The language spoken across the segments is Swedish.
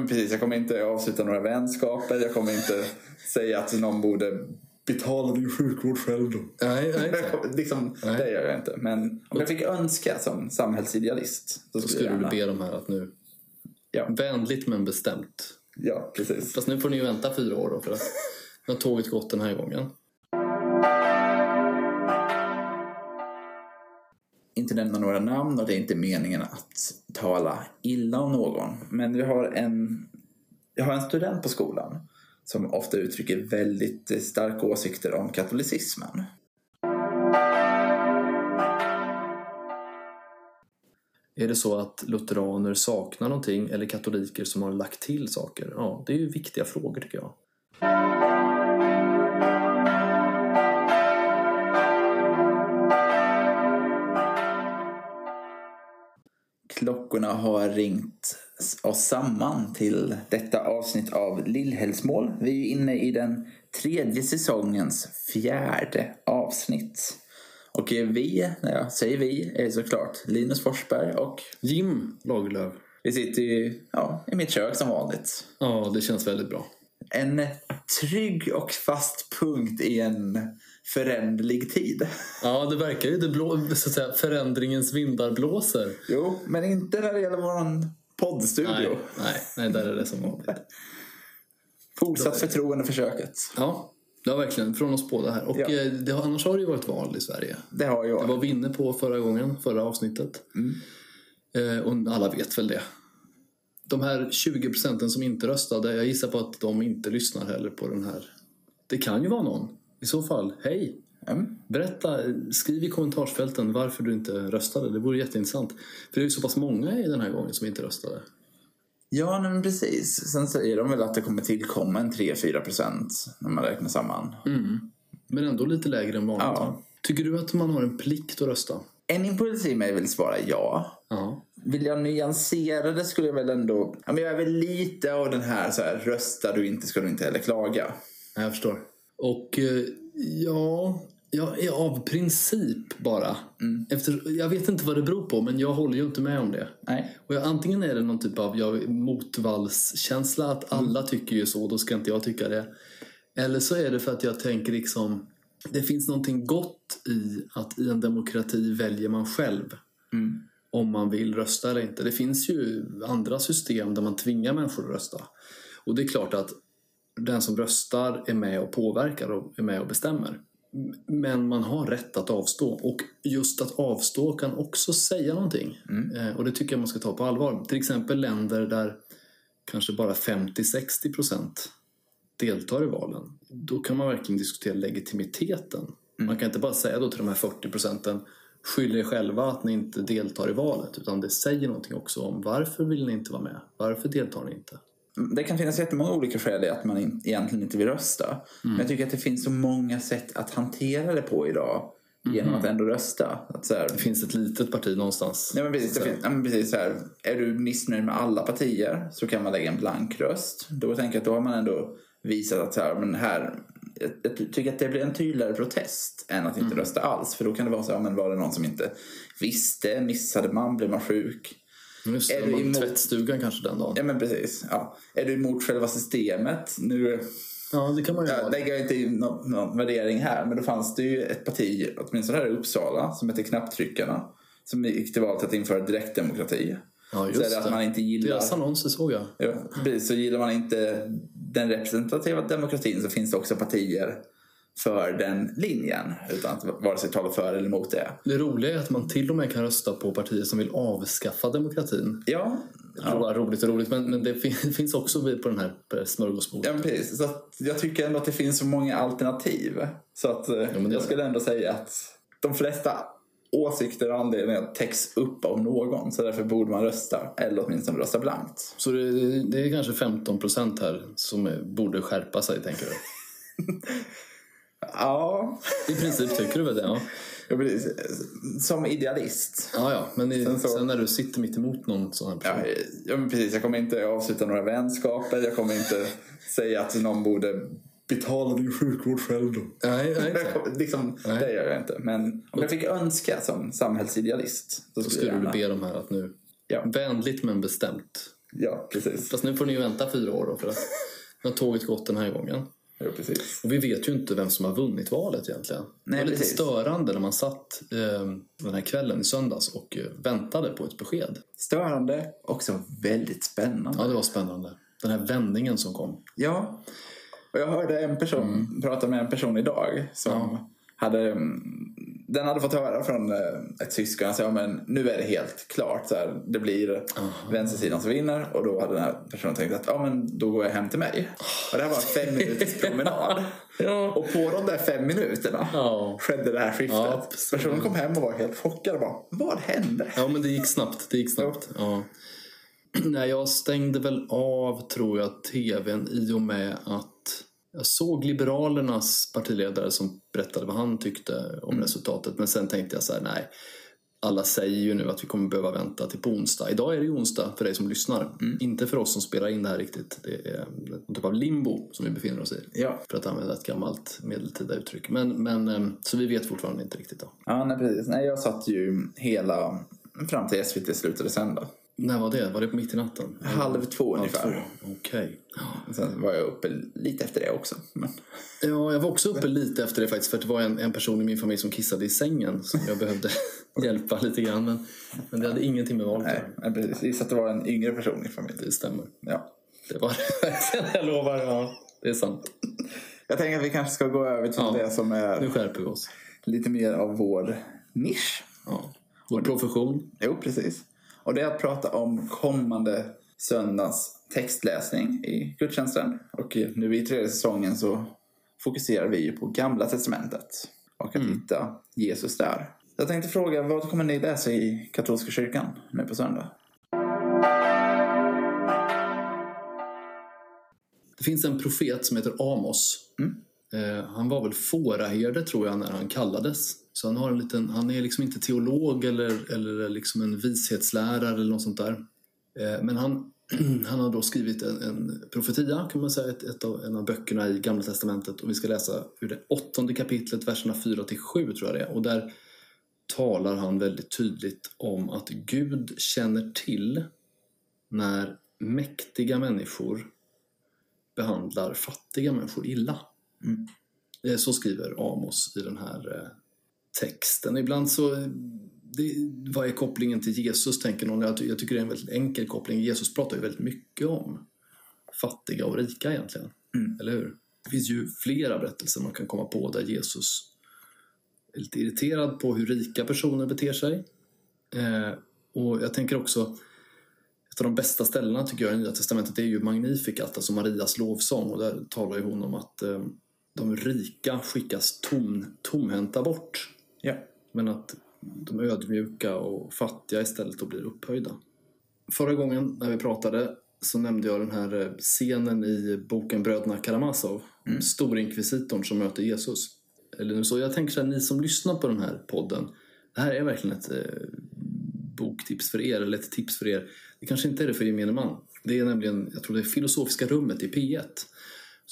Ja, precis. Jag kommer inte avsluta några vänskaper. Jag kommer inte säga att någon borde betala din sjukvård själv då. Nej, nej, liksom, Nej. Det gör jag inte. Men om jag fick önska som samhällsidealist så Då skulle skulle jag du gärna... be dem här att nu... Ja. Vänligt men bestämt. Ja, precis. Fast nu får ni ju vänta fyra år då för att nu har tåget gått den här gången. Inte nämna några namn och det är inte meningen att tala illa om någon. Men vi har en, jag har en student på skolan som ofta uttrycker väldigt starka åsikter om katolicismen. Är det så att lutheraner saknar någonting eller katoliker som har lagt till saker? Ja, det är ju viktiga frågor tycker jag. Klockorna har ringt oss samman till detta avsnitt av Lillhällsmål. Vi är inne i den tredje säsongens fjärde avsnitt. Och vi, när jag säger vi, är såklart Linus Forsberg och Jim Lagerlöf. vi sitter i, ja, i mitt kök som vanligt. Ja, det känns väldigt bra. En trygg och fast punkt i en föränderlig tid. Ja, det verkar ju. Det blå, så att säga, förändringens vindar blåser. Jo, men inte när det gäller våran poddstudio. Nej, nej, nej, där är det som vanligt. Fortsatt förtroende för köket. Ja, ja verkligen. Från oss båda här. Och Ja. eh, det, har- annars har det ju varit val i Sverige. Det har jag. Det var vi inne på förra gången, förra avsnittet. Eh, och alla vet väl det. De här 20 procenten som inte röstade, jag gissar på att de inte lyssnar heller på den här. Det kan ju vara någon. I så fall, hej! Mm. Berätta, skriv i kommentarsfälten varför du inte röstade. Det vore jätteintressant. För det är ju så pass många i den här gången som inte röstade. Ja, men precis. Sen säger de väl att det kommer tillkomma en 3-4 procent när man räknar samman. Men ändå lite lägre än vanligt. Ja. Tycker du att man har en plikt att rösta? En impuls i mig vill svara ja. Ja. Vill jag nyansera det skulle jag väl ändå... Jag är väl lite av den här, så här röstar du inte ska du inte heller klaga. Ja, Jag förstår. Och eh, ja, jag är av princip bara. Efter, jag vet inte vad det beror på, men jag håller ju inte med om det. Nej. Och jag, antingen är det någon typ av jag, motvallskänsla, att alla tycker ju så, då ska inte jag tycka det. Eller så är det för att jag tänker liksom, det finns någonting gott i att i en demokrati väljer man själv om man vill rösta eller inte. Det finns ju andra system där man tvingar människor att rösta. Och det är klart att den som röstar är med och påverkar och är med och bestämmer. Men man har rätt att avstå och just att avstå kan också säga någonting. Eh, Och det tycker jag man ska ta på allvar. Till exempel länder där kanske bara 50-60 procent deltar i valen. Då kan man verkligen diskutera legitimiteten. Man kan inte bara säga då till de här 40 procenten skyll er själva att ni inte deltar i valet. Utan det säger någonting också om varför vill ni inte vara med? Varför deltar ni inte? Det kan finnas jättemånga olika skäl i att man in, egentligen inte vill rösta. Men jag tycker att det finns så många sätt att hantera det på idag. Genom att ändå rösta. Att så här, Det finns ett litet parti någonstans. Nej, men precis, det Så- finns, ja, men precis så här, är du missnöjd med alla partier så kan man lägga en blank röst. Då tänker jag att då har man ändå visat att så här, men här, jag, jag tycker att det blir en tydligare protest än att inte rösta alls. För då kan det vara så här, men var det någon som inte visste, missade man, blev man sjuk? Just det, Är du emot- tvättstugan kanske den dagen. Ja men precis. Ja. Är du emot själva systemet? Nu Ja, det kan man ju vara. lägger jag inte in någon, någon värdering här, men då fanns det ju ett parti, åtminstone här i Uppsala, som hette Knapptryckarna. Som gick till val till att införa direktdemokrati. Ja, så är just det att man inte gillar... Deras annonser såg jag. Ja, precis. Så gillar man inte den representativa demokratin så finns det också partier för den linjen. Utan att vare sig tala för eller emot det. Det roliga är att man till och med kan rösta på partier som vill avskaffa demokratin. Ja, bara roligt och roligt, men, men det fin- finns också på den här smörgåsbordet. ja precis. Så att jag tycker ändå att det finns så många alternativ. Så att eh, det- jag skulle ändå säga att de flesta åsikter och anledningar täcks upp av någon. Så därför borde man rösta, eller åtminstone rösta blankt. Så det, det är kanske 15 procent här som borde skärpa sig, tänker du? Ja, I princip tycker du väl det? Ja, ja, precis. som idealist. ja, ja men i, Sen sen, så- när du sitter mitt emot någon sån här person. Ja, ja, men precis. Jag kommer inte avsluta några vänskaper. Jag kommer inte säga att någon borde betala din sjukvård själv då. Nej, nej, liksom, Nej. Det gör jag inte. Men om jag fick önska som samhällsidealist Då skulle skulle jag du be dem här att nu, Ja. vänligt men bestämt, Ja, precis. Fast nu får ni ju vänta fyra år då för att nu har tåget gått den här gången. Ja, precis. Och vi vet ju inte vem som har vunnit valet egentligen. Nej, det var lite precis. störande när man satt eh, den här kvällen i söndags och eh, väntade på ett besked. Störande, också väldigt spännande. Ja, det var spännande. Den här vändningen som kom. Ja. Och jag hörde en person prata med en person idag som Ja. hade mm, den hade fått höra från eh, ett syskon att men nu är det helt klart. Så här, det blir vänstersidan som vinner. Och då hade den här personen tänkt att ja, men då går jag hem till mig. Och det här var en fem minuters promenad. Ja. Och på de där fem minuterna Ja. skedde det här skiftet. Ja. Personen kom hem och var helt chockad och bara, vad hände? Ja, men det gick snabbt. Det gick snabbt. Ja. Nej, jag stängde väl av, tror jag, tvn i och med att jag såg Liberalernas partiledare som berättade vad han tyckte om resultatet. Men sen tänkte jag så här, nej. Alla säger ju nu att vi kommer behöva vänta till på onsdag. Idag är det ju onsdag för dig som lyssnar. Inte för oss som spelar in det här riktigt. Det är en typ av limbo som vi befinner oss i. Ja, För att använda ett gammalt medeltida uttryck. Men, men, eh, så vi vet fortfarande inte riktigt. Då. ja nej, precis. Nej, jag satt ju hela fram till SVT slutade sända. När var det? Var det på mitt i natten? Halv två ungefär. Okej. Sen var jag uppe lite efter det också. Men... Ja, jag var också uppe lite efter det faktiskt. För det var en, en person i min familj som kissade i sängen. Som jag behövde hjälpa lite grann. Men, men det hade ingenting med valet att Nej, precis. Att det var en yngre person i familjen. Det stämmer. Ja. Det var det verkligen. Jag lovar. Ja, det är sant. Jag tänker att vi kanske ska gå över till Ja. det som Nu är skärper vi oss. lite mer av vår nisch. Ja. Vår profession. Jo, precis. Och det är att prata om kommande söndags textläsning i gudstjänsten. Och nu i tredje säsongen så fokuserar vi ju på Gamla Testamentet. Och att hitta Jesus där. Jag tänkte fråga, vad kommer ni läsa i katolska kyrkan nu på söndag? Det finns en profet som heter Amos. Eh, han var väl fåraherde tror jag när han kallades. Så han, har en liten, han är liksom inte teolog eller, eller liksom en vishetslärare eller något sånt där. Eh, men han, han har då skrivit en, en profetia kan man säga, ett, ett av, en av böckerna i Gamla Testamentet. Och vi ska läsa ur det åttonde kapitlet, verserna 4 till 7 tror jag det är. Och där talar han väldigt tydligt om att Gud känner till när mäktiga människor behandlar fattiga människor illa. Mm. Eh, så skriver Amos i den här eh, texten. Ibland så... Det, vad är kopplingen till Jesus, tänker någon. Jag, jag tycker det är en väldigt enkel koppling. Jesus pratar ju väldigt mycket om fattiga och rika egentligen. Eller hur? Det finns ju flera berättelser man kan komma på där Jesus är lite irriterad på hur rika personer beter sig. Eh, och jag tänker också ett av de bästa ställena tycker jag i Nya Testamentet är ju Magnificat, alltså Marias lovsång. Och där talar ju hon om att eh, de rika skickas tom, tomhänta bort. Ja. Men att de ödmjuka och fattiga istället då blir upphöjda. Förra gången när vi pratade så nämnde jag den här eh, scenen i boken Bröderna Karamazov. om Storinkvisitorn som möter Jesus. Eller nu så, jag tänker så här, ni som lyssnar på den här podden. Det här är verkligen ett eh, boktips för er, eller ett tips för er. Det kanske inte är det för gemene man. Det är nämligen, jag tror det är Filosofiska rummet i P1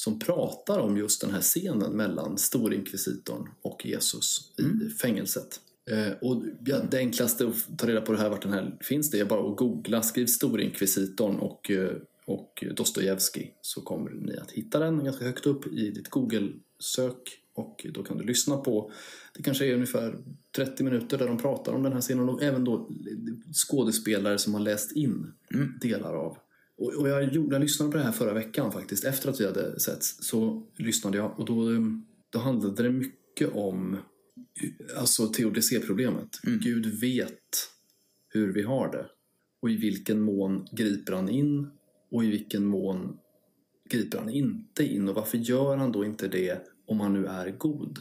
som pratar om just den här scenen mellan storinkvisitorn och Jesus i fängelset. Eh, och ja, det enklaste att ta reda på det här, vart den här finns, det är bara att googla, skriv storinkvisitorn och, eh, och Dostojevskij så kommer ni att hitta den ganska högt upp i ditt Google-sök och då kan du lyssna på, det kanske är ungefär 30 minuter där de pratar om den här scenen och även då skådespelare som har läst in delar av. Och, jag, gjorde, jag lyssnade på det här förra veckan faktiskt, efter att vi hade setts så lyssnade jag. Och då, då handlade det mycket om alltså teodicéproblemet. Gud vet hur vi har det. Och i vilken mån griper han in? Och i vilken mån griper han inte in? Och varför gör han då inte det om han nu är god?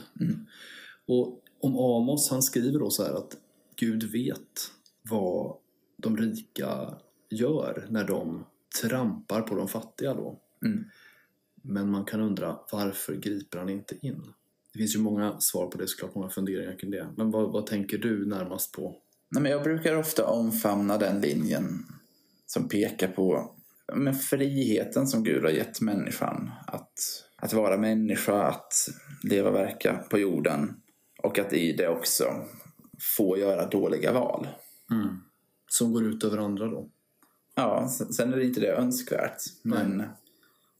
Och om Amos, han skriver då så här att Gud vet vad de rika gör när de trampar på de fattiga då. Mm. Men man kan undra varför griper han inte in? Det finns ju många svar på det såklart, många funderingar kring det. Men vad, vad tänker du närmast på? Nej, men jag brukar ofta omfamna den linjen som pekar på men friheten som Gud har gett människan. Att, att vara människa, att leva och verka på jorden. Och att i det också få göra dåliga val. Som går ut över andra då? Ja, sen är inte det önskvärt. Men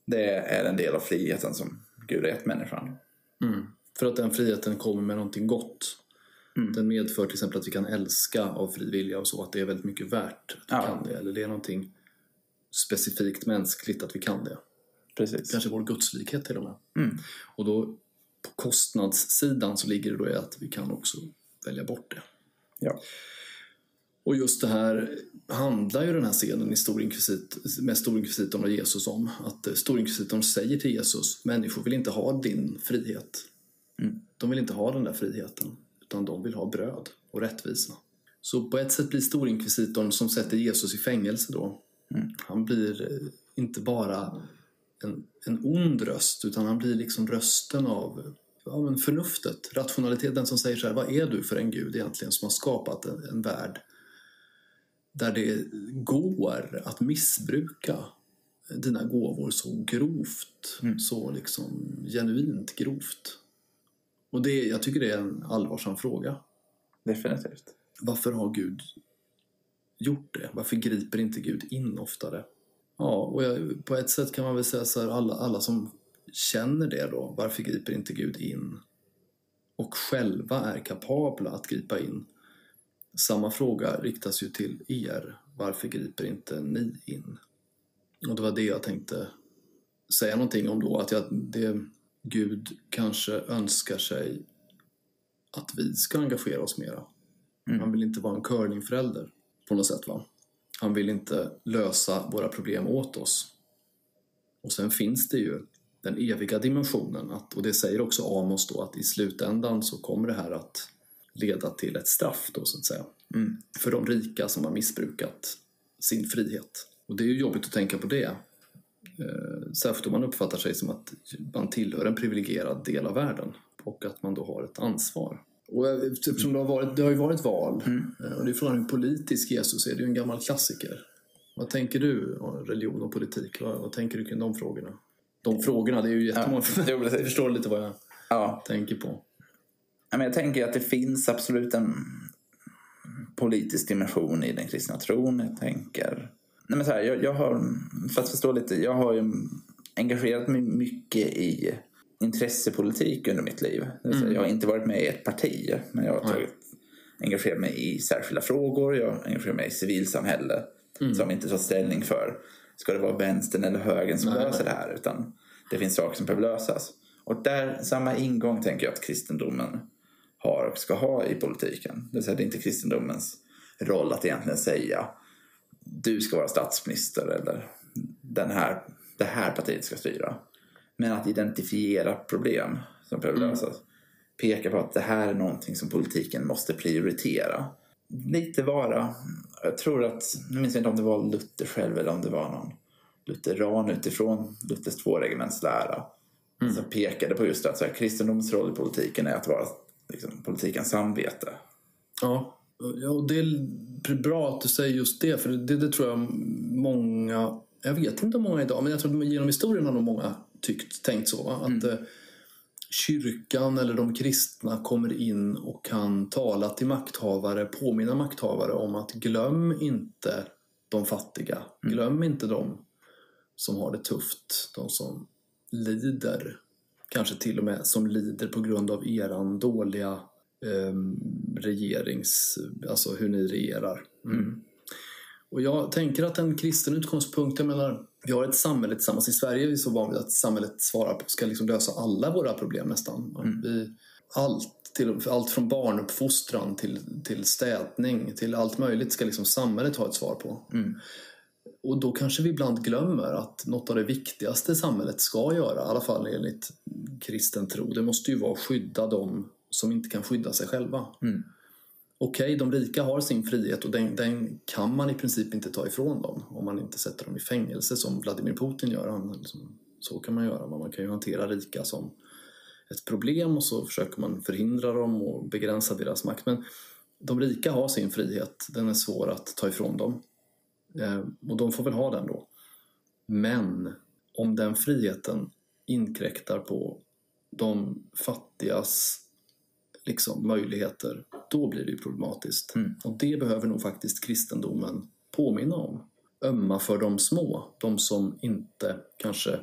det är en del av friheten som Gud har gett människan. Mm. För att den friheten kommer med någonting gott. Den medför till exempel att vi kan älska av fri vilja och så, att det är väldigt mycket värt att vi Ja. kan det. Eller det är någonting specifikt mänskligt att vi kan det. Precis. Kanske vår gudslikhet till och med. Mm. Och då på kostnadssidan så ligger det då i att vi kan också välja bort det. Ja. Och just det här handlar ju den här scenen i Storinkvisit, med Storinkvisitorn och Jesus om. Att eh, Storinkvisitorn säger till Jesus, människor vill inte ha din frihet. De vill inte ha den där friheten, utan de vill ha bröd och rättvisa. Så på ett sätt blir Storinkvisitorn som sätter Jesus i fängelse då, han blir eh, inte bara en, en ond röst, utan han blir liksom rösten av ja, men förnuftet, rationaliteten som säger så här, vad är du för en gud egentligen som har skapat en, en värld där det går att missbruka dina gåvor så grovt, så liksom genuint grovt. Och det, jag tycker det är en allvarsam fråga. Definitivt. Varför har Gud gjort det? Varför griper inte Gud in oftare? Ja, och jag, på ett sätt kan man väl säga så här, alla, alla som känner det då, varför griper inte Gud in? Och själva är kapabla att gripa in. Samma fråga riktas ju till er. Varför griper inte ni in? Och det var det jag tänkte säga någonting om då, att jag, det, Gud kanske önskar sig att vi ska engagera oss mera. Han vill inte vara en curlingförälder på något sätt. va? Han vill inte lösa våra problem åt oss. Och sen finns det ju den eviga dimensionen, att, och det säger också Amos då, att i slutändan så kommer det här att leda till ett straff då så att säga. För de rika som har missbrukat sin frihet. Och det är ju jobbigt att tänka på det. Eh, särskilt om man uppfattar sig som att man tillhör en privilegierad del av världen och att man då har ett ansvar. Och jag- eftersom det har varit, det har ju varit val eh, och det är frågan hur politisk Jesus är, det är ju en gammal klassiker. Vad tänker du om religion och politik? Vad, vad tänker du kring de frågorna? De frågorna, det är ju jättemånga. Ja, jag förstår lite vad jag Ja, tänker på. Men jag tänker att det finns absolut en politisk dimension i den kristna tron. Jag tänker... Nej, men så här, jag, jag har, för att förstå lite, jag har ju engagerat mig mycket i intressepolitik under mitt liv. Säga, Jag har inte varit med i ett parti, men jag har tagit, engagerat mig i särskilda frågor. Jag har engagerat mig i civilsamhälle som inte tar ställning för ska det vara vänstern eller högern som löser det här, utan det finns saker som behöver lösas. Och där, samma ingång tänker jag att kristendomen har och ska ha i politiken. Det vill säga, det är inte kristendomens roll att egentligen säga du ska vara statsminister eller den här, det här partiet ska styra. Men att identifiera problem som behöver lösas. Peka på att det här är någonting som politiken måste prioritera. Lite vara, jag tror att, nu minns jag inte om det var Luther själv eller om det var någon lutheran utifrån Luthers tvåregementslära. Som pekade på just att så här, kristendomens roll i politiken är att vara liksom, politikens samvete. Ja, ja och det är bra att du säger just det, för det, det tror jag många, jag vet inte om många idag, men jag tror att genom historien har nog många tyckt, tänkt så. Va? Att eh, kyrkan eller de kristna kommer in och kan tala till makthavare, påminna makthavare om att glöm inte de fattiga, glöm inte de som har det tufft, de som lider, kanske till och med som lider på grund av eran dåliga eh, regerings, alltså hur ni regerar. Mm. Och jag tänker att en kristen utgångspunkt, jag menar, vi har ett samhälle tillsammans i Sverige, vi är så vana vid att samhället svarar på, ska liksom lösa alla våra problem nästan. Vi, allt, till, allt från barnuppfostran till, till städning, till allt möjligt ska liksom samhället ha ett svar på. Och då kanske vi ibland glömmer att något av det viktigaste samhället ska göra, i alla fall enligt kristen tro, det måste ju vara att skydda dem som inte kan skydda sig själva. Okej, de rika har sin frihet och den, den kan man i princip inte ta ifrån dem om man inte sätter dem i fängelse som Vladimir Putin gör. Han, liksom, så kan man göra, men man kan ju hantera rika som ett problem och så försöker man förhindra dem och begränsa deras makt. Men de rika har sin frihet, den är svår att ta ifrån dem. Eh, och de får väl ha den då. Men om den friheten inkräktar på de fattigas liksom, möjligheter, då blir det ju problematiskt. Och det behöver nog faktiskt kristendomen påminna om. ömma för de små. De som inte kanske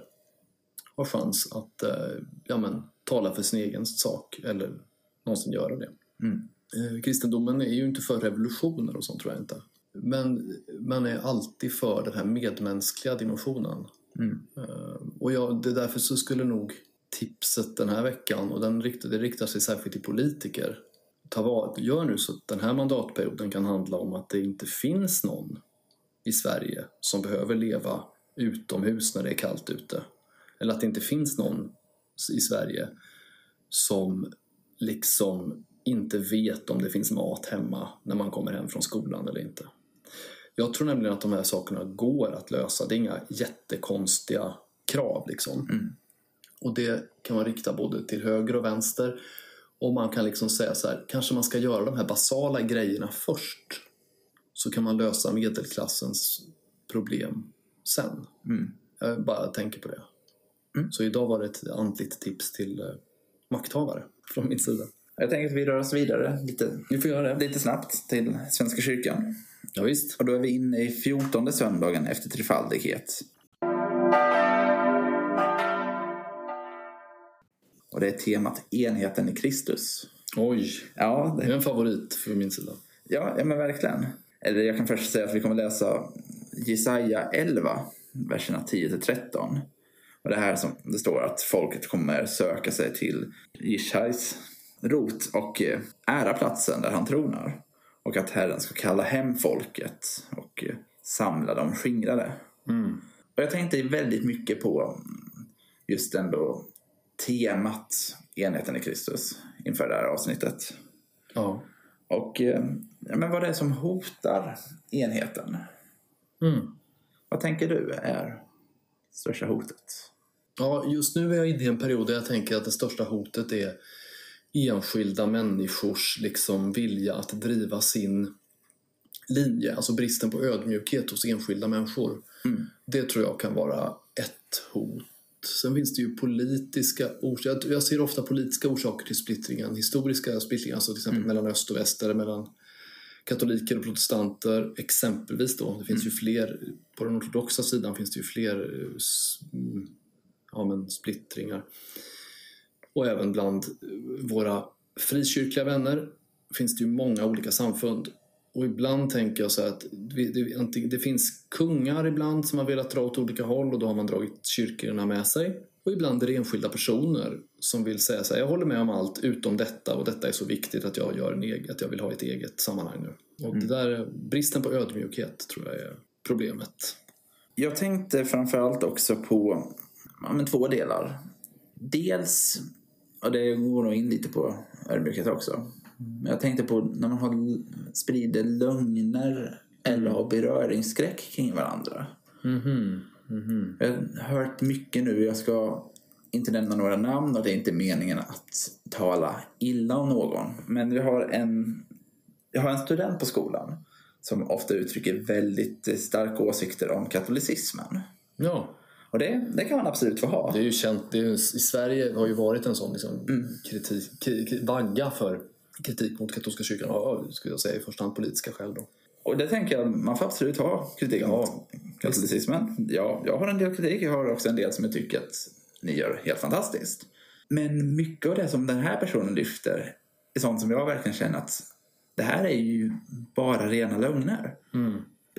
har chans att eh, ja, men, tala för sin egen sak eller någonsin göra det. Mm. Eh, kristendomen är ju inte för revolutioner och sånt tror jag inte. Men man är alltid för den här medmänskliga dimensionen. Mm. Eh, och jag, det är därför så skulle nog tipset den här veckan, och den riktar, det riktar sig särskilt till politiker, ta vad, gör nu så att den här mandatperioden kan handla om att det inte finns någon i Sverige som behöver leva utomhus när det är kallt ute. Eller att det inte finns någon i Sverige som liksom inte vet om det finns mat hemma när man kommer hem från skolan eller inte. Jag tror nämligen att de här sakerna går att lösa. Det är inga jättekonstiga krav liksom. Mm. Och det kan man rikta både till höger och vänster. Och man kan liksom säga så här, kanske man ska göra de här basala grejerna först. Så kan man lösa medelklassens problem sen. Mm. Jag bara tänker på det. Mm. Så idag var det ett andligt tips till eh, makthavare från min sida. Jag tänker att vi rör oss vidare lite, Vi får göra det. lite snabbt till Svenska kyrkan. Ja, visst. Och då är vi inne i fjortonde söndagen efter trefaldighet. Och det är temat enheten i Kristus. Oj, Ja, det det, är en favorit från min sida. ja, ja men verkligen. Eller jag kan först säga att vi kommer läsa Jesaja 11, verserna 10-13. Och det här som det står att folket kommer söka sig till Jishais rot och eh, ära platsen där han tronar. Och att Herren ska kalla hem folket och eh, samla de skingrade. Mm. Och jag tänkte väldigt mycket på just ändå temat enheten i Kristus inför det här avsnittet. Ja. Och eh, men vad det är som hotar enheten. Mm. Vad tänker du är största hotet? Ja, just nu är jag inne i en period där jag tänker att det största hotet är enskilda människors liksom vilja att driva sin linje, alltså bristen på ödmjukhet hos enskilda människor. Mm. Det tror jag kan vara ett hot. Sen finns det ju politiska orsaker. Jag ser ofta politiska orsaker till splittringen. Historiska splittringar, alltså till exempel mellan öst och väst eller mellan katoliker och protestanter exempelvis då. Det finns ju fler, på den ortodoxa sidan finns det ju fler eh, mm, ja, men splittringar. Och även bland våra frikyrkliga vänner finns det ju många olika samfund. Och ibland tänker jag så att det, finns kungar ibland som har velat dra åt olika håll och då har man dragit kyrkorna med sig. Och ibland är det enskilda personer som vill säga så här, jag håller med om allt utom detta och detta är så viktigt att jag gör en egen, att jag vill ha ett eget sammanhang nu. Och det där, bristen på ödmjukhet tror jag är problemet. Jag tänkte framförallt också på ja, men två delar. Dels, och det går nog in lite på ödmjukhet också. Men jag tänkte på när man har, sprider lögner eller har beröringsskräck kring varandra. Mhm, mhm. Jag har hört mycket nu, jag ska inte nämna några namn och det är inte meningen att tala illa om någon. Men vi har en, jag har en student på skolan som ofta uttrycker väldigt starka åsikter om katolicismen. Ja, Och det, det kan man absolut få ha. det är ju känt. Det är ju, I Sverige har ju varit en sån liksom, kritik, kri- vagga för kritik mot katolska kyrkan. Ja, skulle jag säga i första hand politiska skäl då. Och det tänker jag, man får absolut ha kritik mot katolicismen. Ja, jag har en del kritik, jag har också en del som jag tycker att ni gör helt fantastiskt. Men mycket av det som den här personen lyfter är sånt som jag verkligen känner att det här är ju bara rena lögner.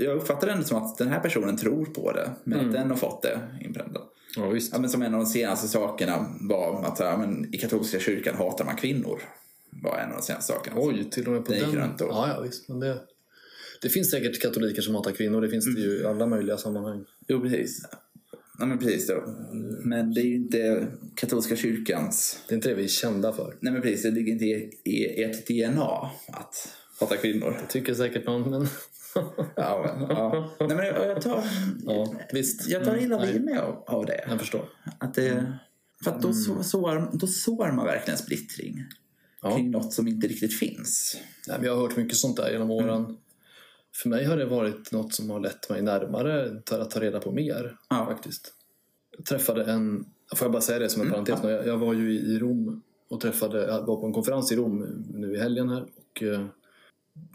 Jag uppfattar det ändå som att den här personen tror på det, men att den har fått det inpräntat. Ja, visst. Ja, men som en av de senaste sakerna var att ja, men, i katolska kyrkan hatar man kvinnor. Var en av de senaste sakerna. Oj, till och med på Det den. då. Ja, ja, visst. Men det, det finns säkert katoliker som hatar kvinnor. Det finns det ju i alla möjliga sammanhang. Jo, precis. Ja, men precis då. Men det är ju inte katolska kyrkans... Det är inte det vi är kända för. Nej, men precis. Det ligger inte i, i ert DNA att hata kvinnor. Tycker säkert någon, men... Ja, ja. Nej, men jag jag tar, ja, visst. jag tar Mm, illa nej, vid mig av, av det. Jag förstår. Att det för att då, så, sår, då sår man verkligen splittring Ja. kring något som inte riktigt finns. Nej, jag har hört mycket sånt där genom åren. För mig har det varit något som har lett mig närmare för att ta reda på mer. Ja. faktiskt. Jag träffade en, får jag bara säga det som en parentes, jag, jag var ju i, i Rom och träffade, jag var på en konferens i Rom nu i helgen här och eh,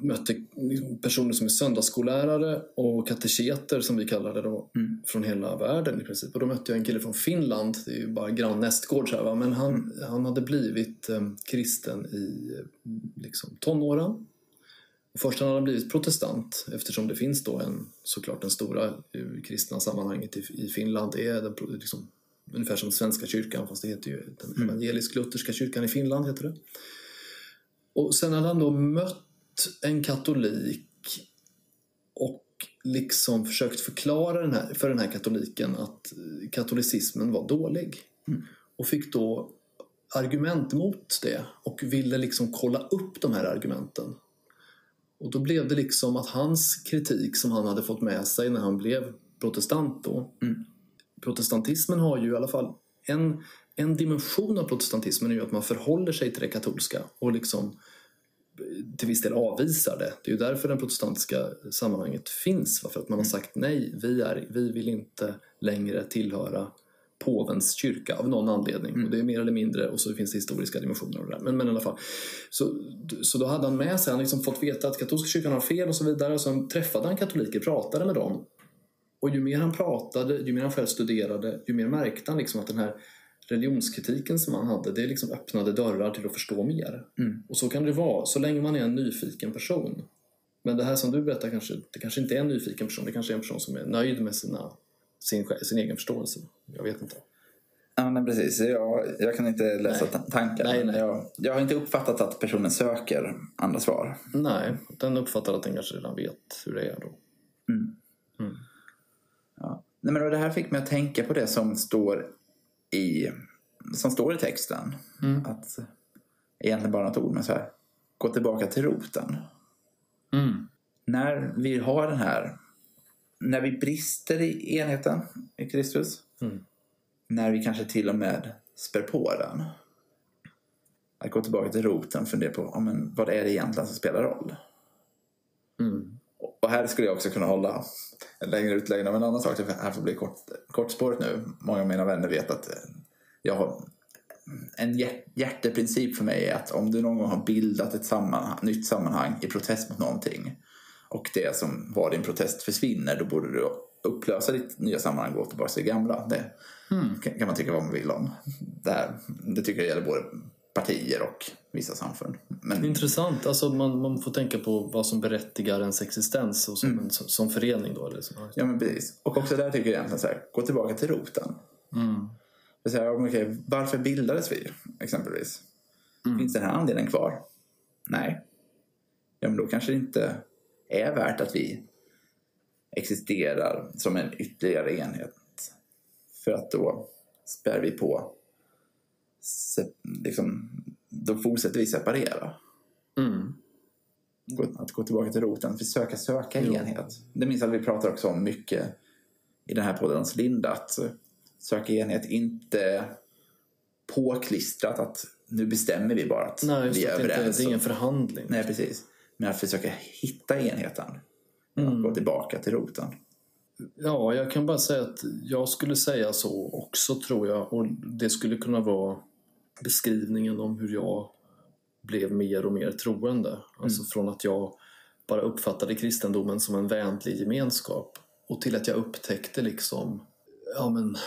mötte liksom personer som är söndagsskollärare och kateketer som vi kallar det då, Mm. från hela världen i princip. Och då mötte jag en kille från Finland, det är ju bara grann nästgård så här, va? men han, han hade blivit eh, kristen i eh, liksom, tonåren. Och Först han hade blivit protestant eftersom det finns då en, såklart den stora eh, kristna sammanhanget i, i Finland är den, liksom, ungefär som Svenska kyrkan fast det heter ju den evangelisk-lutherska kyrkan i Finland heter det. Och sen hade han då mött en katolik och liksom försökt förklara den här, för den här katoliken att katolicismen var dålig. Och fick då argument mot det och ville liksom kolla upp de här argumenten. Och då blev det liksom att hans kritik som han hade fått med sig när han blev protestant då. Protestantismen har ju i alla fall en, en dimension av protestantismen är ju att man förhåller sig till det katolska och liksom till viss del avvisar det. Det är ju därför det protestantiska sammanhanget finns. va? För att man har sagt nej, vi, är, vi vill inte längre tillhöra påvens kyrka av någon anledning. Och det är mer eller mindre, och så finns det historiska dimensioner och det där. Men, men i alla fall. Så, så då hade han med sig, han liksom fått veta att katolska kyrkan har fel och så vidare. Så träffade han katoliker, pratade med dem. Och ju mer han pratade, ju mer han själv studerade, ju mer märkte han liksom att den här religionskritiken som han hade, det liksom öppnade dörrar till att förstå mer. Och så kan det vara, så länge man är en nyfiken person. Men det här som du berättar, kanske, det kanske inte är en nyfiken person, det kanske är en person som är nöjd med sina, sin, sin egen förståelse. Jag vet inte. Ja, men precis. Jag, jag kan inte läsa Nej. ta- tankar. Nej, nej. Jag, jag har inte uppfattat att personen söker andra svar. Nej, den uppfattar att den kanske redan vet hur det är då. Ja. Nej, men det här fick mig att tänka på det som står i, som står i texten. Att, egentligen bara något ord, men så här. Gå tillbaka till roten. Mm. När vi har den här... När vi brister i enheten i Kristus. Mm. När vi kanske till och med spär på den. Att gå tillbaka till roten och fundera på ja, men, vad är det egentligen som spelar roll. Mm. Och här skulle jag också kunna hålla en längre utläggning om en annan sak. Det här får bli kort, kortspåret nu. Många av mina vänner vet att eh, jag har en hjär- hjärteprincip för mig är att om du någon gång har bildat ett sammanhang, nytt sammanhang i protest mot någonting och det som var din protest försvinner då borde du upplösa ditt nya sammanhang och gå tillbaka till det gamla. Det kan, kan man tycka vad man vill om. Det, här, det tycker jag gäller både partier och vissa samfund. Men Intressant. Alltså man, man får tänka på vad som berättigar ens existens och som, en, som, som förening. Då, eller så. Ja, men precis. Och också där tycker jag egentligen så här, gå tillbaka till roten. Mm. Så här, okej, varför bildades vi, exempelvis? Finns den här anledningen kvar? Nej. Ja, men då kanske det inte är värt att vi existerar som en ytterligare enhet. För att då spär vi på, se, liksom, då fortsätter vi separera. Mm. Att gå tillbaka till roten, försöka söka enhet. Det minns jag att vi pratar också om mycket i den här podden hos Linda. Att söka enhet, inte påklistrat att nu bestämmer vi bara att Nej, vi är det, inte, överens. det är ingen förhandling. Nej, precis. Men att försöka hitta enheten. Mm. Att gå tillbaka till roten. Ja, jag kan bara säga att jag skulle säga så också tror jag. Och det skulle kunna vara beskrivningen om hur jag blev mer och mer troende. Alltså från att jag bara uppfattade kristendomen som en vänlig gemenskap och till att jag upptäckte liksom ja, men,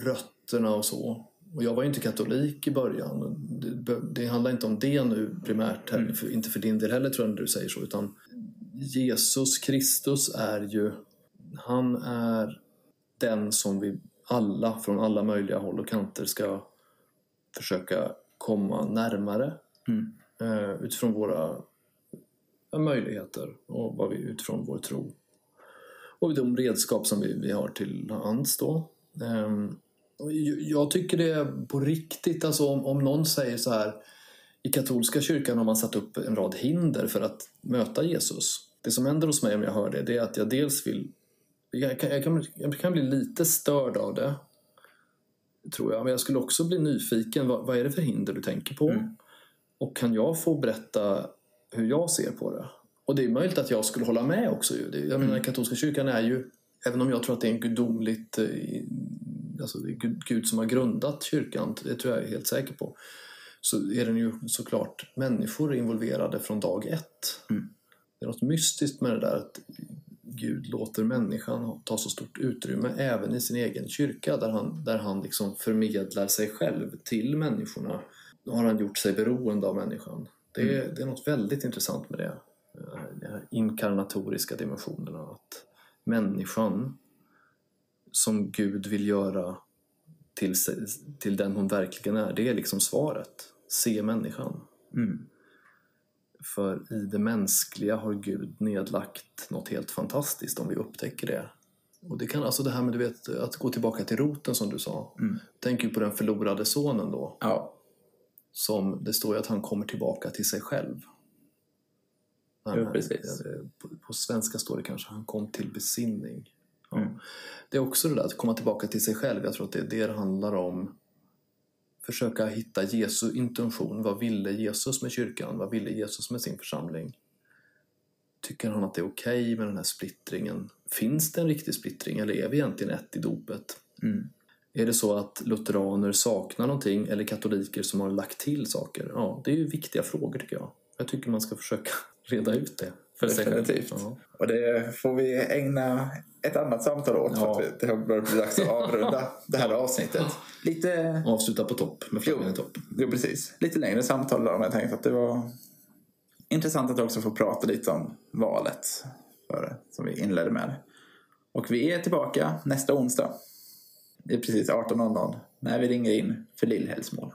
rötterna och så. Och jag var ju inte katolik i början. Det, det handlar inte om det nu primärt, heller, för, inte för din del heller tror jag när du säger så. Utan Jesus Kristus är ju, han är den som vi alla från alla möjliga håll och kanter ska försöka komma närmare Mm. eh, utifrån våra eh, möjligheter och vad vi utifrån vår tro. Och de redskap som vi, vi har till hands då. Ju- jag tycker det är på riktigt, alltså om, om någon säger så här i katolska kyrkan har man satt upp en rad hinder för att möta Jesus. Det som händer hos mig om jag hör det, det är att jag dels vill jag kan, jag, kan, jag kan bli lite störd av det, tror jag. Men jag skulle också bli nyfiken. Vad, vad är det för hinder du tänker på? Mm. Och kan jag få berätta hur jag ser på det? Och det är möjligt att jag skulle hålla med också. Ju. Jag menar, katolska kyrkan är ju, även om jag tror att det är en gudomligt, eh, alltså det är Gud, Gud som har grundat kyrkan, det tror jag är helt säker på, så är den ju såklart människor involverade från dag ett. Mm. Det är något mystiskt med det där att Gud låter människan ta så stort utrymme även i sin egen kyrka där han, där han liksom förmedlar sig själv till människorna. Då har han gjort sig beroende av människan. Det är, mm. det är något väldigt intressant med det. De här inkarnatoriska dimensionerna. Att människan som Gud vill göra till, till den hon verkligen är, det är liksom svaret. Se människan. Mm. För i det mänskliga har Gud nedlagt något helt fantastiskt om vi upptäcker det. Och det kan alltså det här med du vet, att gå tillbaka till roten som du sa. Mm. Tänk ju på den förlorade sonen då. Ja. Som, det står ju att han kommer tillbaka till sig själv. Jo, precis. På, på, svenska står det kanske han kom till besinning. Ja. Mm. Det är också det där att komma tillbaka till sig själv. Jag tror att det är det det handlar om försöka hitta Jesu intention. Vad ville Jesus med kyrkan? Vad ville Jesus med sin församling? Tycker han att det är okej okay med den här splittringen? Finns det en riktig splittring eller är vi egentligen ett i dopet? Mm. Är det så att lutheraner saknar någonting eller katoliker som har lagt till saker? Ja, det är ju viktiga frågor tycker jag. Jag tycker man ska försöka reda ut det. För Definitivt. Ja. Och det får vi ägna ett annat samtal åt. Ja. För att det har börjat bli dags att avrunda det här avsnittet. Lite... Avsluta på topp, med flaggan i topp. Jo, precis. Lite längre samtal då, men jag tänkte att det var intressant att också få prata lite om valet för, som vi inledde med. Och vi är tillbaka nästa onsdag. Det är precis 18.00 när vi ringer in för Lillhällsmål.